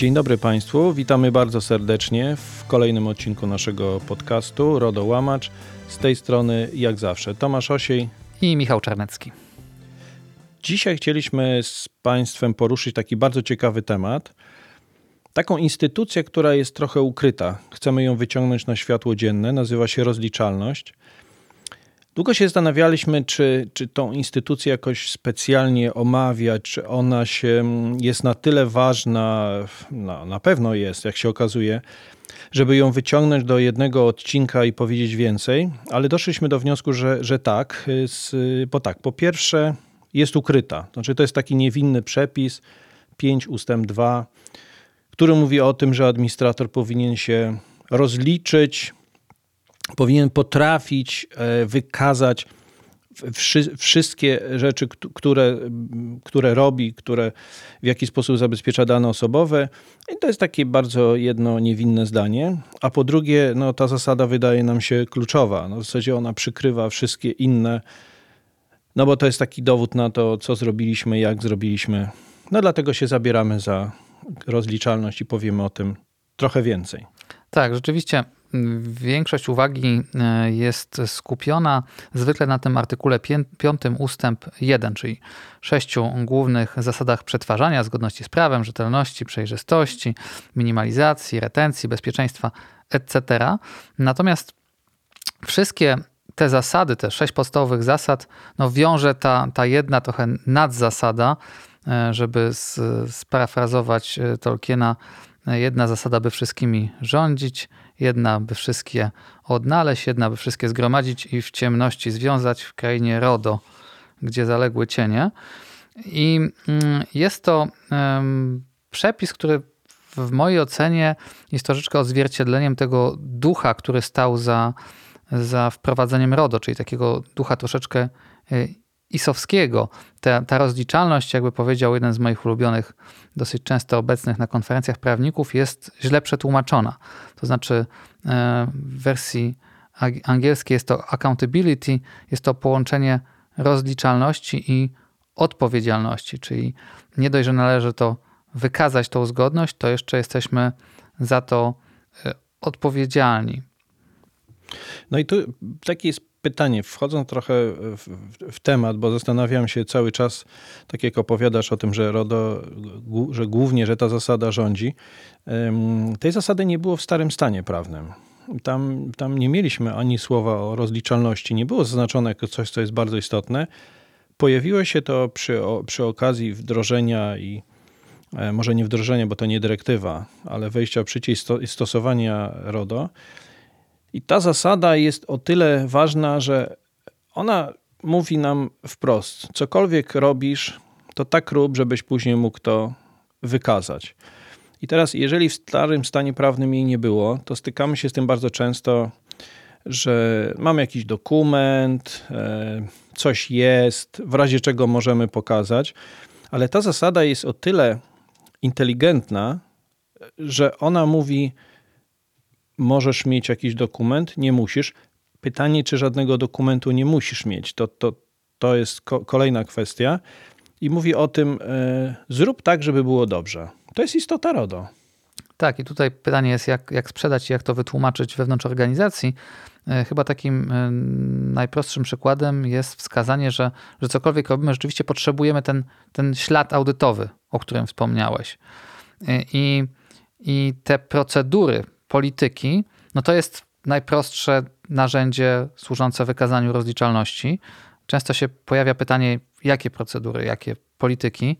Dzień dobry Państwu, witamy bardzo serdecznie w kolejnym odcinku naszego podcastu RODO Łamacz. Z tej strony, jak zawsze, Tomasz Osiej i Michał Czarnecki. Dzisiaj chcieliśmy z Państwem poruszyć taki bardzo ciekawy temat. Taką instytucję, która jest trochę ukryta. Chcemy ją wyciągnąć na światło dzienne, nazywa się rozliczalność. Długo się zastanawialiśmy, czy, czy tą instytucję jakoś specjalnie omawiać, czy ona się jest na tyle ważna, no, na pewno jest, jak się okazuje, żeby ją wyciągnąć do jednego odcinka i powiedzieć więcej, ale doszliśmy do wniosku, że, że tak, bo tak, po pierwsze jest ukryta, znaczy to jest taki niewinny przepis 5 ustęp 2, który mówi o tym, że administrator powinien się rozliczyć powinien potrafić e, wykazać wszystkie rzeczy, które, które robi, które w jaki sposób zabezpiecza dane osobowe. I to jest takie bardzo jedno niewinne zdanie. A po drugie, no, ta zasada wydaje nam się kluczowa. No, w zasadzie ona przykrywa wszystkie inne, no bo to jest taki dowód na to, co zrobiliśmy, jak zrobiliśmy. No dlatego się zabieramy za rozliczalność i powiemy o tym trochę więcej. Tak, rzeczywiście Większość uwagi e, jest skupiona zwykle na tym artykule 5 ustęp 1, czyli sześciu głównych zasadach przetwarzania, zgodności z prawem, rzetelności, przejrzystości, minimalizacji, retencji, bezpieczeństwa, etc. Natomiast wszystkie te zasady, te sześć podstawowych zasad, no wiąże ta, ta jedna trochę nadzasada, e, żeby sparafrazować e, Tolkiena, jedna zasada, by wszystkimi rządzić, Jedna, by wszystkie odnaleźć, jedna, by wszystkie zgromadzić i w ciemności związać w krainie Rodo, gdzie zaległy cienie. I mm, jest to przepis, który w mojej ocenie jest troszeczkę odzwierciedleniem tego ducha, który stał za, za wprowadzeniem RODO, czyli takiego ducha troszeczkę y, Isowskiego. Ta, ta rozliczalność, jakby powiedział jeden z moich ulubionych, dosyć często obecnych na konferencjach prawników, jest źle przetłumaczona. To znaczy e, w wersji angielskiej jest to accountability, jest to połączenie rozliczalności i odpowiedzialności, czyli nie dość, że należy to wykazać tą zgodność, to jeszcze jesteśmy za to e, odpowiedzialni. No i tu taki jest pytanie, wchodząc trochę w, w, temat, bo zastanawiam się cały czas, tak jak opowiadasz o tym, że RODO, że głównie, że ta zasada rządzi. Tej zasady nie było w starym stanie prawnym. Tam, tam nie mieliśmy ani słowa o rozliczalności, nie było zaznaczone jako coś, co jest bardzo istotne. Pojawiło się to przy, przy okazji wdrożenia i e, może nie wdrożenia, bo to nie dyrektywa, ale wejścia w życie i stosowania RODO. I ta zasada jest o tyle ważna, że ona mówi nam wprost: cokolwiek robisz, to tak rób, żebyś później mógł to wykazać. I teraz, jeżeli w starym stanie prawnym jej nie było, to stykamy się z tym bardzo często, że mamy jakiś dokument, e, coś jest, w razie czego możemy pokazać, ale ta zasada jest o tyle inteligentna, że ona mówi, możesz mieć jakiś dokument, nie musisz. Pytanie, czy żadnego dokumentu nie musisz mieć, to, to, to jest ko kolejna kwestia. I mówi o tym, e, zrób tak, żeby było dobrze. To jest istota RODO. Tak, i tutaj pytanie jest, jak, jak sprzedać i jak to wytłumaczyć wewnątrz organizacji. E, chyba takim e, najprostszym przykładem jest wskazanie, że, że cokolwiek robimy, rzeczywiście potrzebujemy ten, ten ślad audytowy, o którym wspomniałeś. I, I te procedury polityki, no to jest najprostsze narzędzie służące wykazaniu rozliczalności. Często się pojawia pytanie, jakie procedury, jakie polityki,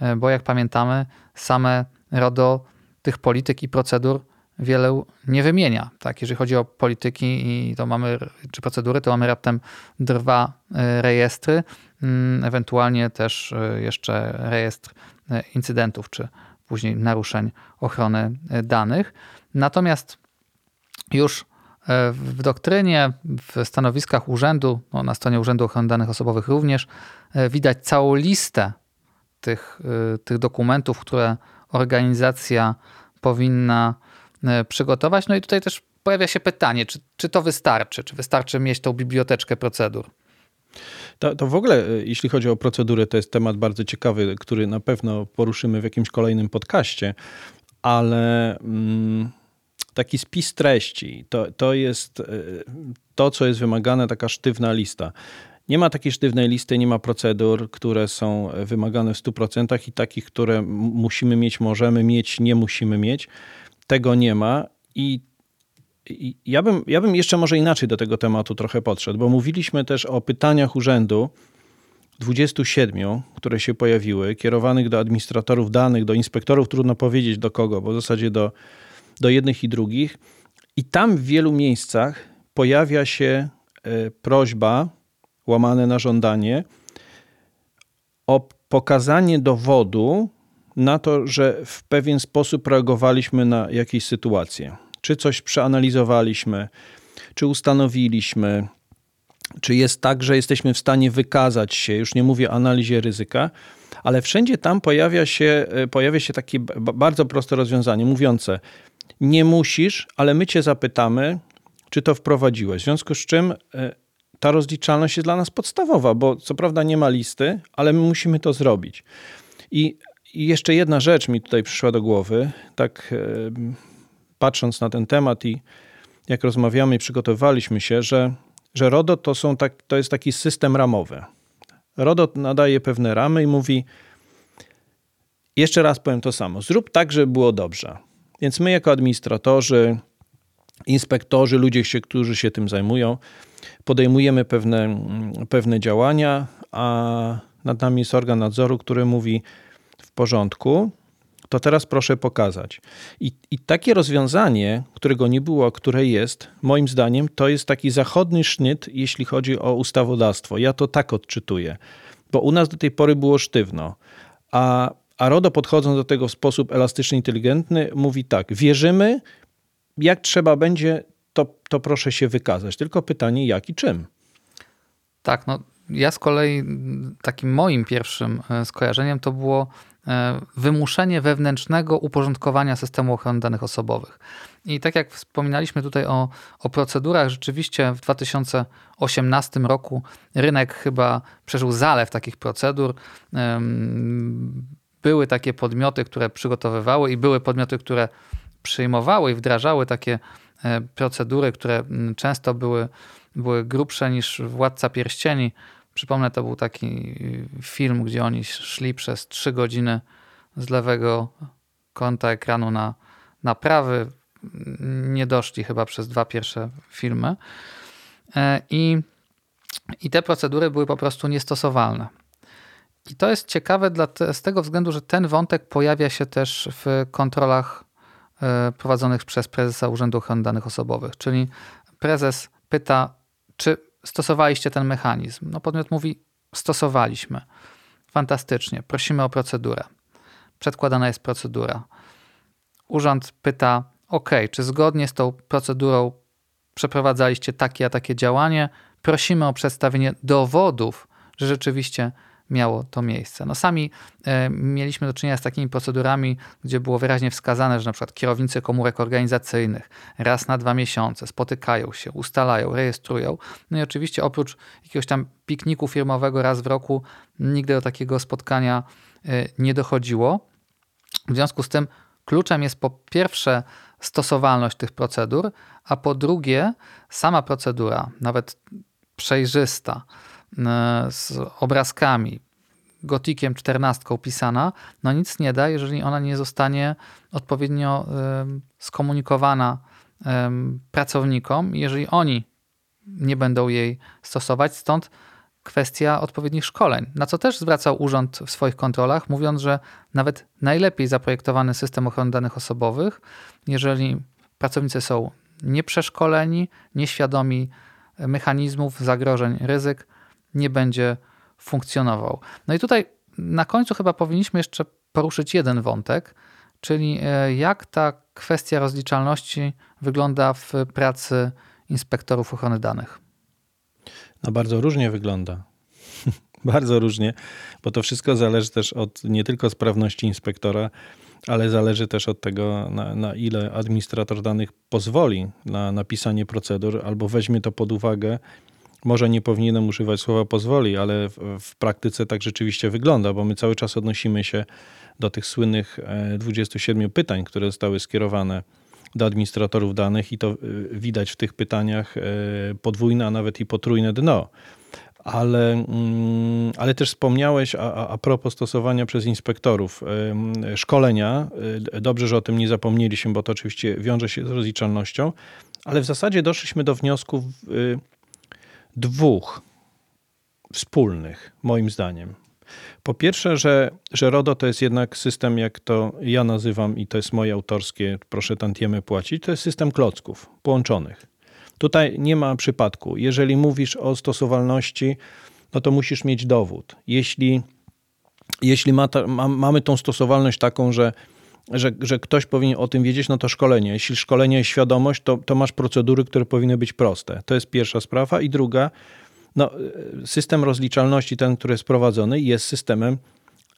e, bo jak pamiętamy, same RODO tych polityk i procedur wiele nie wymienia. Tak, jeżeli chodzi o polityki i to mamy, czy procedury, to mamy raptem dwa e, rejestry, mm, ewentualnie też e, jeszcze rejestr incydentów, czy później naruszeń ochrony danych. Natomiast już e, w doktrynie, w stanowiskach urzędu, no na stronie Urzędu Ochrony Danych Osobowych również, e, widać całą listę tych, e, tych dokumentów, które organizacja powinna przygotować. No i tutaj też pojawia się pytanie, czy, czy to wystarczy? Czy wystarczy mieć tą biblioteczkę procedur? To, to w ogóle, jeśli chodzi o procedurę, to jest temat bardzo ciekawy, który na pewno poruszymy w jakimś kolejnym podcaście ale mm, taki spis treści to, to jest y, to, co jest wymagane, taka sztywna lista. Nie ma takiej sztywnej listy, nie ma procedur, które są wymagane w 100% i takich, które musimy mieć, możemy mieć, nie musimy mieć. Tego nie ma i ja bym, ja bym jeszcze może inaczej do tego tematu trochę podszedł, bo mówiliśmy też o pytaniach urzędu 27, które się pojawiły, kierowanych do administratorów danych, do inspektorów, trudno powiedzieć do kogo, bo w zasadzie do, do jednych i drugich. I tam w wielu miejscach pojawia się e, prośba, łamane na żądanie, o pokazanie dowodu na to, że w pewien sposób reagowaliśmy na jakieś sytuacje czy coś przeanalizowaliśmy, czy ustanowiliśmy, czy jest tak, że jesteśmy w stanie wykazać się, już nie mówię o analizie ryzyka, ale wszędzie tam pojawia się, e, pojawia się takie bardzo proste rozwiązanie mówiące: Nie musisz, ale my cię zapytamy, czy to wprowadziłeś. W związku z czym e, ta rozliczalność jest dla nas podstawowa, bo co prawda nie ma listy, ale my musimy to zrobić. I, jeszcze jedna rzecz mi tutaj przyszła do głowy, tak patrząc na ten temat i jak rozmawiamy i przygotowywaliśmy się, że, że RODO to, są tak, to jest taki system ramowy. RODO nadaje pewne ramy i mówi, jeszcze raz powiem to samo, zrób tak, żeby było dobrze. Więc my jako administratorzy, inspektorzy, ludzie, którzy się tym zajmują, podejmujemy pewne, pewne działania, a nad nami jest organ nadzoru, który mówi w porządku, to teraz proszę pokazać. I, I takie rozwiązanie, którego nie było, które jest, moim zdaniem, to jest taki zachodni sznyt, jeśli chodzi o ustawodawstwo. Ja to tak odczytuję, bo u nas do tej pory było sztywno, a, a RODO podchodząc do tego w sposób elastyczny, inteligentny, mówi tak, wierzymy, jak trzeba będzie, to, to proszę się wykazać. Tylko pytanie, jak i czym. Tak, no ja z kolei takim moim pierwszym e, skojarzeniem to było E, wymuszenie wewnętrznego uporządkowania systemu ochrony danych osobowych. I tak jak wspominaliśmy tutaj o, o procedurach, rzeczywiście w 2018 roku rynek chyba przeżył zalew takich procedur. Były takie podmioty, które przygotowywały i były podmioty, które przyjmowały i wdrażały takie e, procedury, które często były, były grubsze niż Władca Pierścieni Przypomnę, to był taki film, gdzie oni szli przez trzy godziny z lewego kąta ekranu na, na prawy. Nie doszli chyba przez dwa pierwsze filmy. E, I, I te procedury były po prostu niestosowalne. I to jest ciekawe dla te, z tego względu, że ten wątek pojawia się też w kontrolach e, prowadzonych przez prezesa Urzędu Ochrony Danych Osobowych. Czyli prezes pyta, czy stosowaliście ten mechanizm? No podmiot mówi, stosowaliśmy. Fantastycznie, prosimy o procedurę. Przedkładana jest procedura. Urząd pyta, OK, czy zgodnie z tą procedurą przeprowadzaliście takie a takie działanie? Prosimy o przedstawienie dowodów, że rzeczywiście miało to miejsce. No sami e, mieliśmy do czynienia z takimi procedurami, gdzie było wyraźnie wskazane, że na przykład kierownicy komórek organizacyjnych raz na dwa miesiące spotykają się, ustalają, rejestrują. No i oczywiście oprócz jakiegoś tam pikniku firmowego raz w roku nigdy do takiego spotkania e, nie dochodziło. W związku z tym kluczem jest po pierwsze stosowalność tych procedur, a po drugie sama procedura, nawet przejrzysta, z obrazkami, gotikiem 14 pisana, no nic nie da, jeżeli ona nie zostanie odpowiednio e, skomunikowana e, pracownikom, jeżeli oni nie będą jej stosować. Stąd kwestia odpowiednich szkoleń, na co też zwracał urząd w swoich kontrolach, mówiąc, że nawet najlepiej zaprojektowany system ochrony danych osobowych, jeżeli pracownicy są nieprzeszkoleni, nieświadomi mechanizmów, zagrożeń, ryzyk, nie będzie funkcjonował. No i tutaj na końcu chyba powinniśmy jeszcze poruszyć jeden wątek, czyli e, jak ta kwestia rozliczalności wygląda w pracy inspektorów ochrony danych. No bardzo różnie wygląda. bardzo różnie, bo to wszystko zależy też od nie tylko sprawności inspektora, ale zależy też od tego, na, na, ile administrator danych pozwoli na napisanie procedur albo weźmie to pod uwagę może nie powinienem używać słowa pozwoli, ale w, w, praktyce tak rzeczywiście wygląda, bo my cały czas odnosimy się do tych słynnych 27 pytań, które zostały skierowane do administratorów danych i to widać w tych pytaniach podwójne, a nawet i potrójne dno ale, mm, ale też wspomniałeś a, a propos stosowania przez inspektorów szkolenia. Dobrze, że o tym nie zapomnieliśmy, bo to oczywiście wiąże się z rozliczalnością, ale w zasadzie doszliśmy do wniosków y, dwóch wspólnych, moim zdaniem. Po pierwsze, że, że RODO to jest jednak system, jak to ja nazywam, i to jest moje autorskie, proszę tantiemy płacić, to jest system klocków połączonych. Tutaj nie ma przypadku. Jeżeli mówisz o stosowalności, no to musisz mieć dowód. Jeśli, jeśli ma ta, ma, mamy tą stosowalność taką, że, że, że ktoś powinien o tym wiedzieć, no to szkolenie. Jeśli szkolenie jest świadomość, to, to masz procedury, które powinny być proste. To jest pierwsza sprawa. I druga, no, system rozliczalności, ten, który jest prowadzony, jest systemem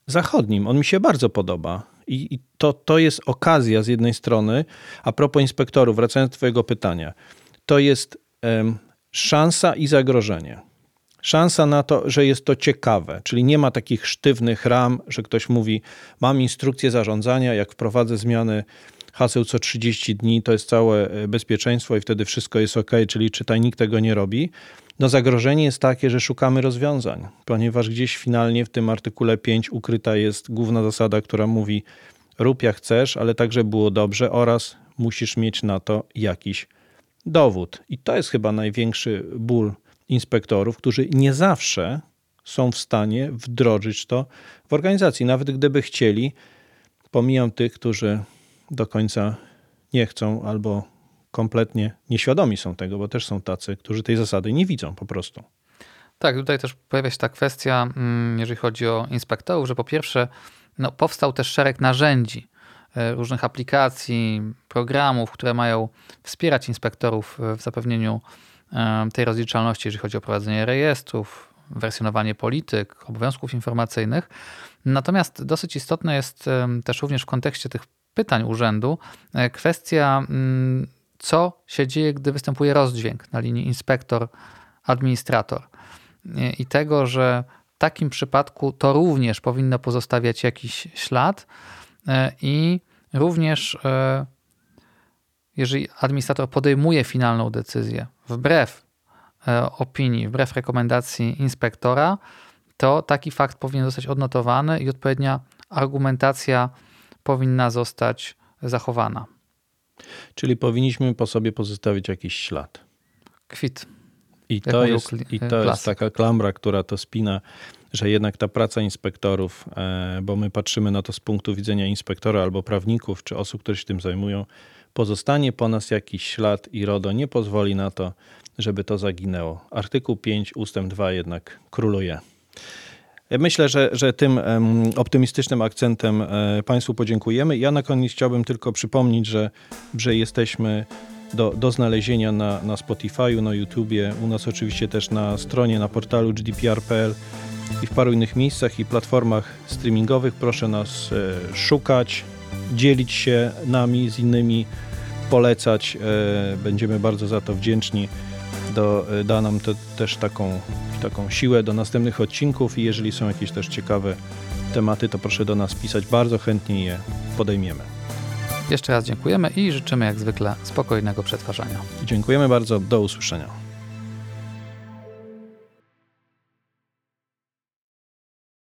zachodnim. On mi się bardzo podoba. I, i to, to jest okazja z jednej strony, a propos inspektorów, wracając do Twojego pytania to jest szansa i zagrożenie. Szansa na to, że jest to ciekawe, czyli nie ma takich sztywnych ram, że ktoś mówi: Mam instrukcję zarządzania, jak wprowadzę zmiany haseł co 30 dni, to jest całe e, bezpieczeństwo i wtedy wszystko jest ok, czyli czytajnik tego nie robi. No zagrożenie jest takie, że szukamy rozwiązań, ponieważ gdzieś finalnie w tym artykule 5 ukryta jest główna zasada, która mówi: rób jak chcesz, ale także było dobrze oraz musisz mieć na to jakiś dowód. I to jest chyba największy ból inspektorów, którzy nie zawsze są w stanie wdrożyć to w organizacji. Nawet gdyby chcieli, pomijam tych, którzy do końca nie chcą albo kompletnie nieświadomi są tego, bo też są tacy, którzy tej zasady nie widzą po prostu. Tak, tutaj też pojawia się ta kwestia, mm, jeżeli chodzi o inspektorów, że po pierwsze no, powstał też szereg narzędzi, E, różnych aplikacji, programów, które mają wspierać inspektorów w zapewnieniu e, tej rozliczalności, jeżeli chodzi o prowadzenie rejestrów, wersjonowanie polityk, obowiązków informacyjnych. Natomiast dosyć istotne jest e, też również w kontekście tych pytań urzędu kwestia, mm, co się dzieje, gdy występuje rozdźwięk na linii inspektor-administrator. I tego, że w takim przypadku to również powinno pozostawiać jakiś ślad, E, i również e, jeżeli administrator podejmuje finalną decyzję wbrew e, opinii, wbrew rekomendacji inspektora, to taki fakt powinien zostać odnotowany i odpowiednia argumentacja powinna zostać zachowana. Czyli powinniśmy po sobie pozostawić jakiś ślad. Kwit. I to, jest, i to jest taka klambra, która to spina że jednak ta praca inspektorów, e, bo my patrzymy na to z punktu widzenia inspektora albo prawników, czy osób, które się tym zajmują, pozostanie po nas jakiś ślad i RODO nie pozwoli na to, żeby to zaginęło. Artykuł 5 ustęp 2 jednak króluje. Myślę, że, że tym optymistycznym akcentem e, Państwu podziękujemy. Ja na koniec chciałbym tylko przypomnieć, że, że jesteśmy do, do znalezienia na, na Spotify'u, na YouTubie, u nas oczywiście też na stronie, na portalu gdpr.pl i w paru innych miejscach i platformach streamingowych. Proszę nas e, szukać, dzielić się nami z innymi, polecać. E, będziemy bardzo za to wdzięczni. Do, e, da nam to też taką, taką siłę do następnych odcinków i jeżeli są jakieś też ciekawe tematy, to proszę do nas pisać. Bardzo chętnie je podejmiemy. Jeszcze raz dziękujemy i życzymy jak zwykle spokojnego przetwarzania. Dziękujemy bardzo. Do usłyszenia.